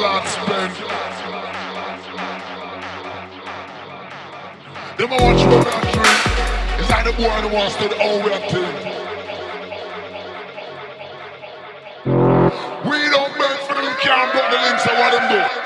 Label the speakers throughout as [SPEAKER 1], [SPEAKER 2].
[SPEAKER 1] blood clot spend. Them a watch how that drink. It's like the boy who wants to whole way thing. We don't beg for them, can't block the links of what them do.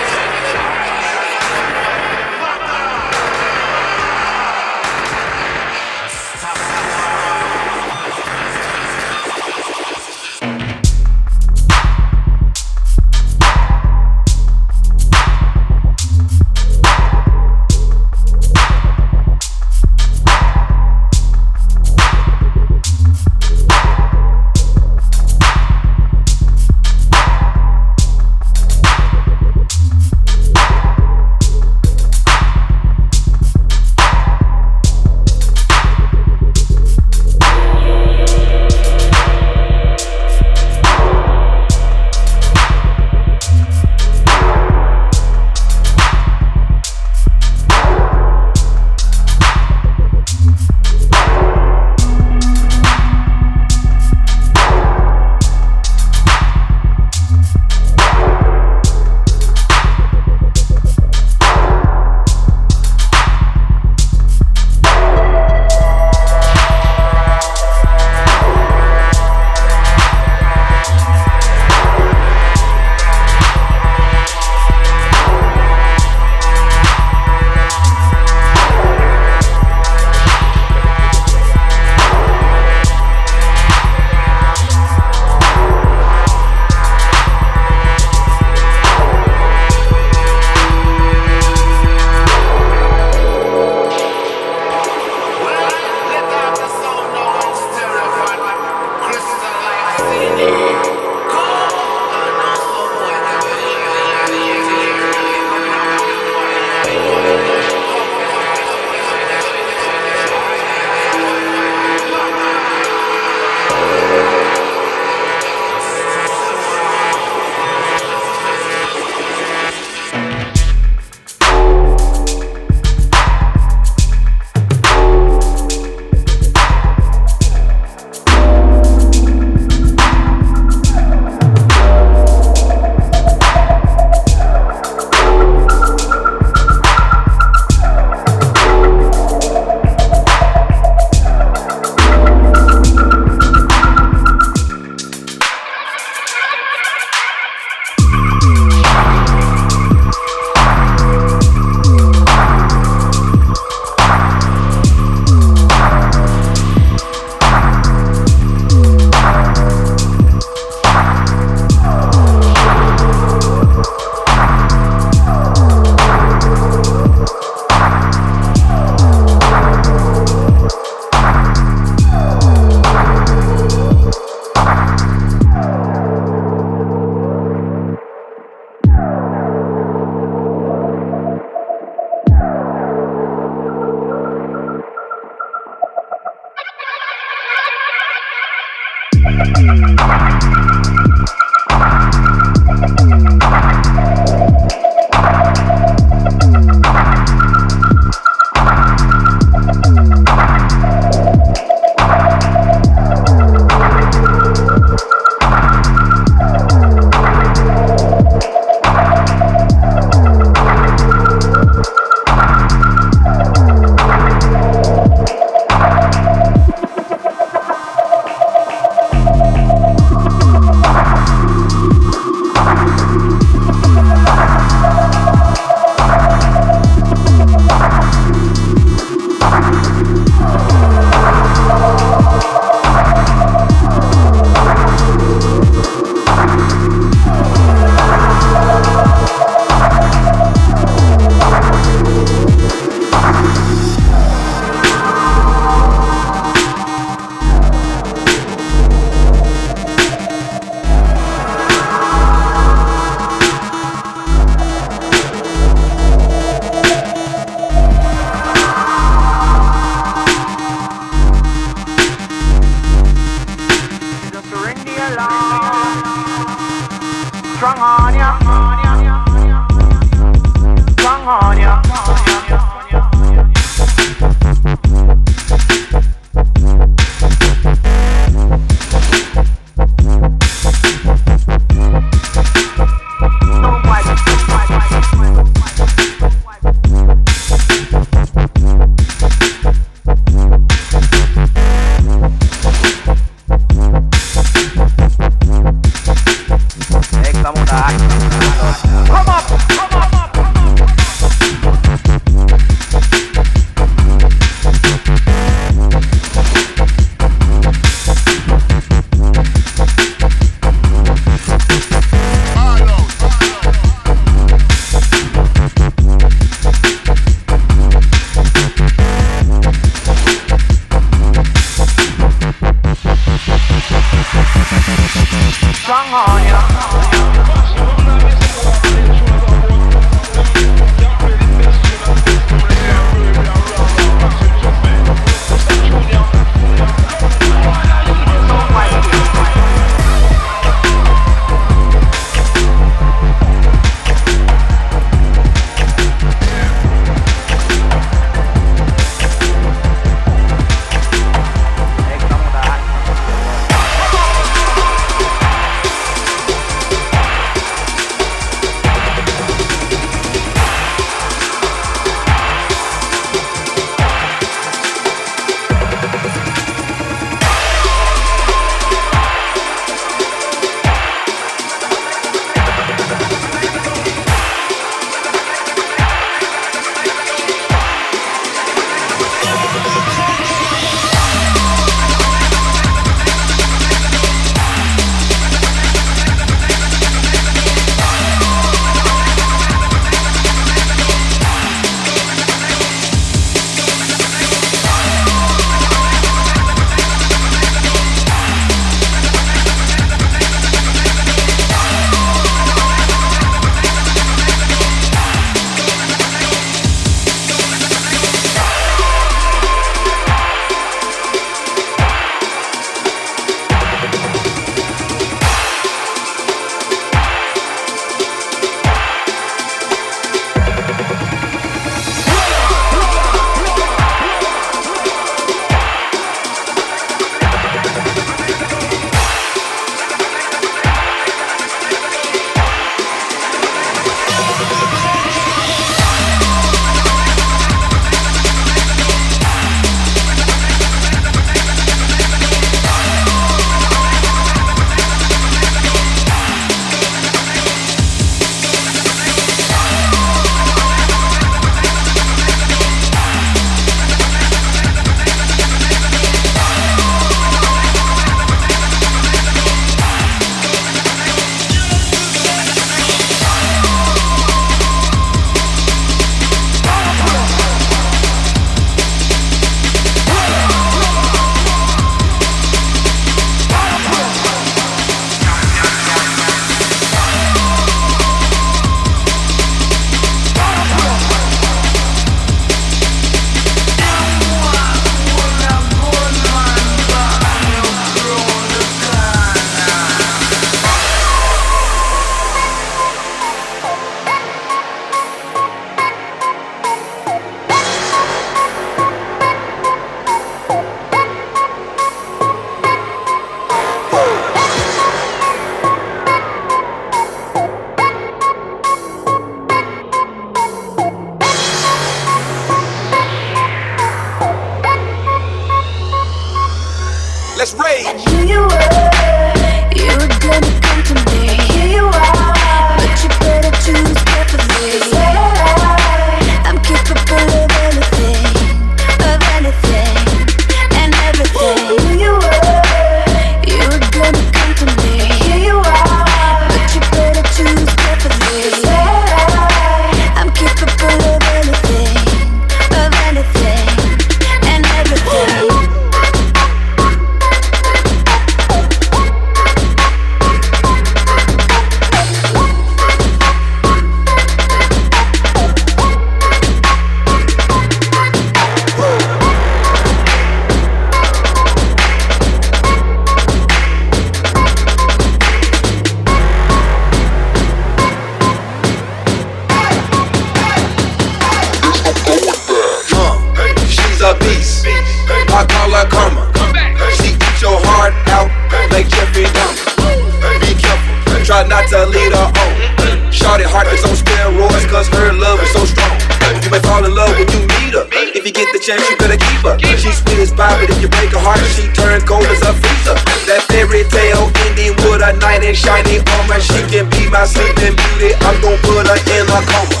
[SPEAKER 2] Ohio Indian with a knight and shiny armor. She can be my sleeping beauty. I'm gon' put her in my coma.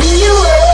[SPEAKER 3] You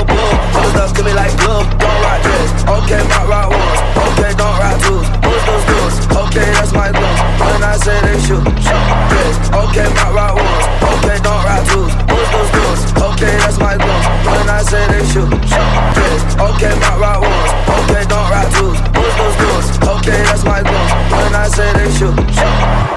[SPEAKER 4] your boo. Some stuff to me like glove, don't rock this. Okay, rock, rock ones. Okay, don't rock twos. Who's those dudes? Okay, that's my goons. When I say they shoot, shoot this. Okay, rock, rock ones. Okay, don't rock twos. Who's those dudes? Okay, that's my goons. When I say they shoot, shoot this. Okay, rock, rock ones. Okay, don't rock twos. Who's those dudes? Okay, that's my goons. When I say they shoot, shoot.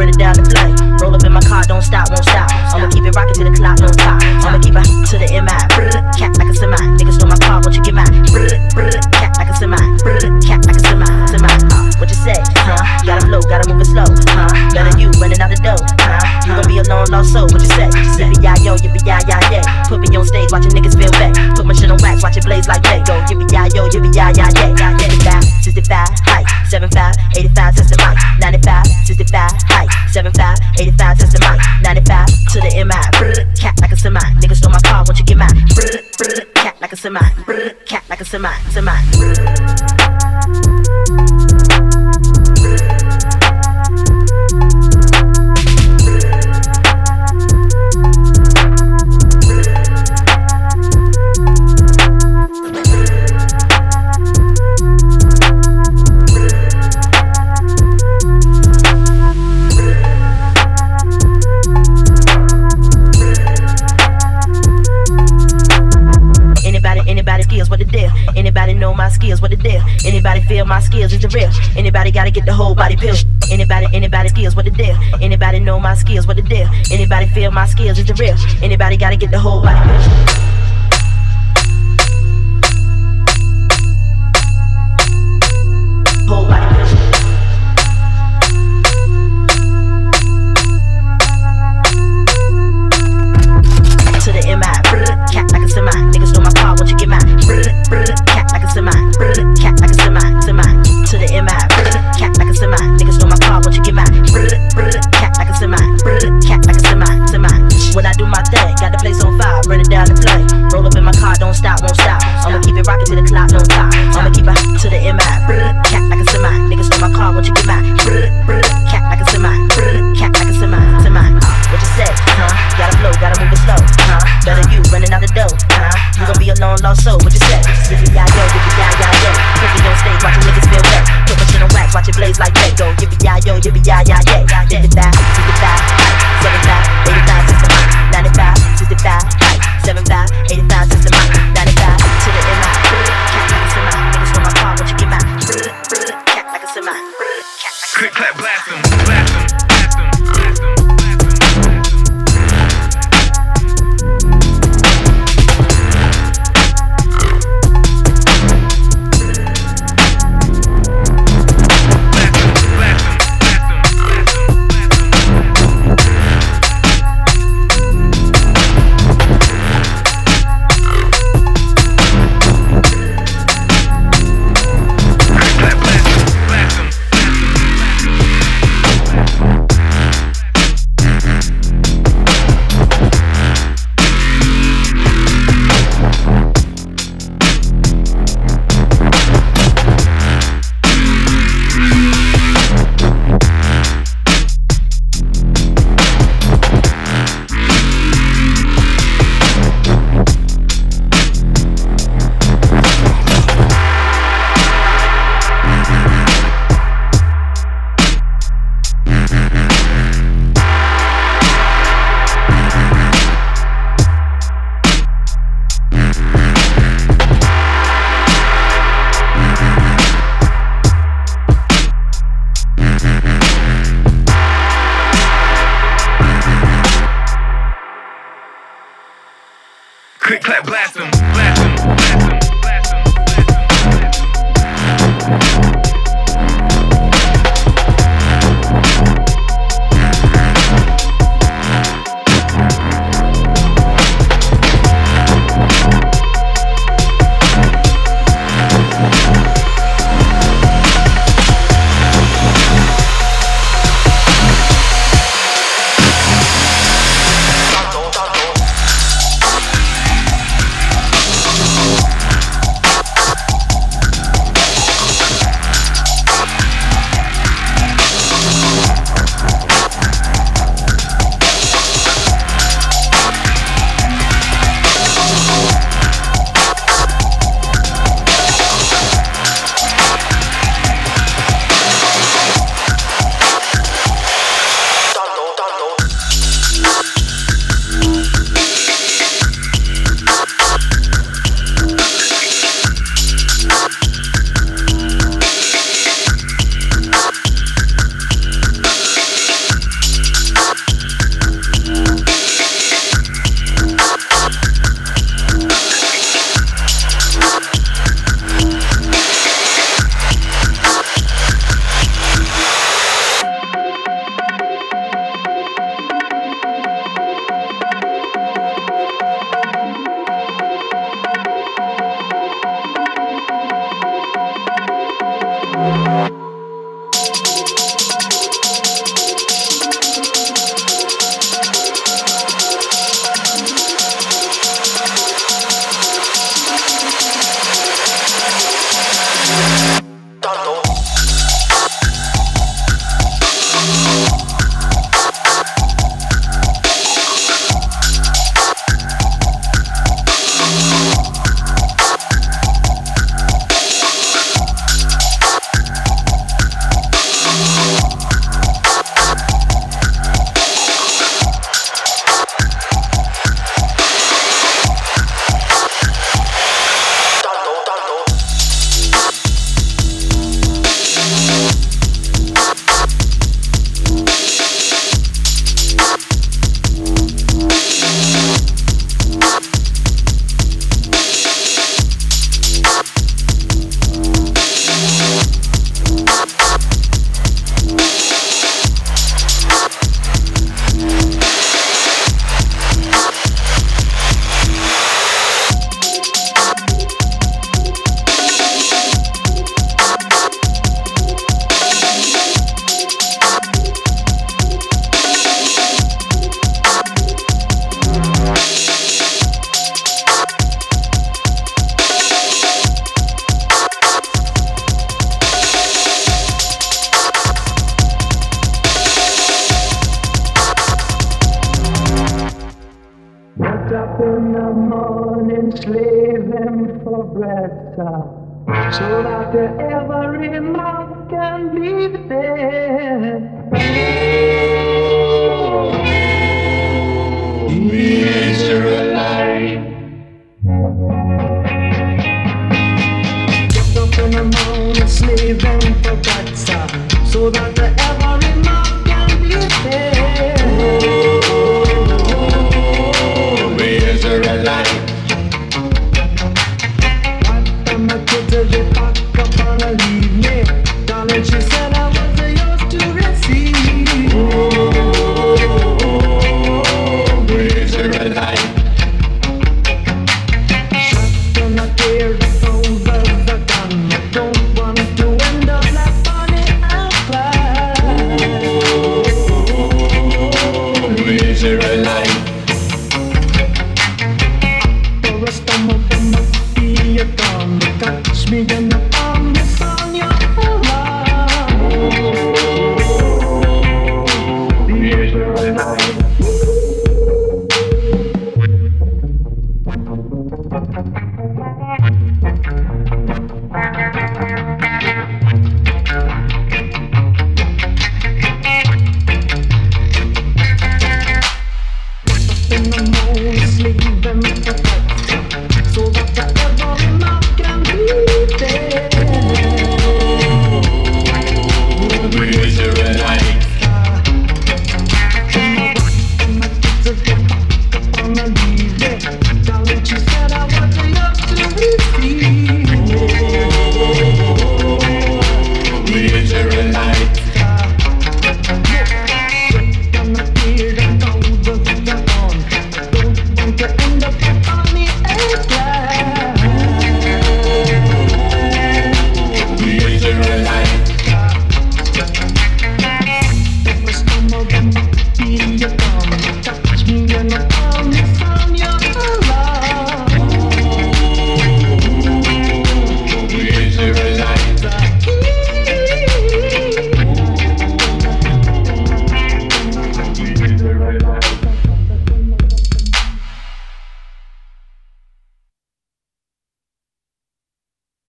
[SPEAKER 5] ready down the play. Roll up in my car, don't stop, won't stop. I'ma keep it rocking to the clock, don't top. I'ma keep it to the MI. Cat like a semi. Niggas stole my car, won't you get mine? Cat like a semi. Cat like a semi. Semi. Uh, what you say? Huh? Gotta flow, gotta move it slow. Huh? Better you running out the dough. Huh? You gon' be alone, lost soul. What you say? Yippee ya yo, yippee ya ya yay. Put me on stage, watching niggas feel back. Put my shit on wax, watch it blaze like that. Go yippee ya yo, yippee ya ya yay. 55, 65, height. 75, 85, test the mic. 95. 55, high, 75, 85, test the mic, 95, to the MI, brr, cat like a semi, Nigga stole my car, won't you get mine, brr, brr, cat like a semi, brr, cat like a semi, semi, brr. is the real. Anybody gotta get the whole body pill. Anybody, anybody feels what the deal. Anybody know my skills, what the deal. Anybody feel my skills is the real. Anybody gotta get the whole body pill.
[SPEAKER 6] Clap, blast them,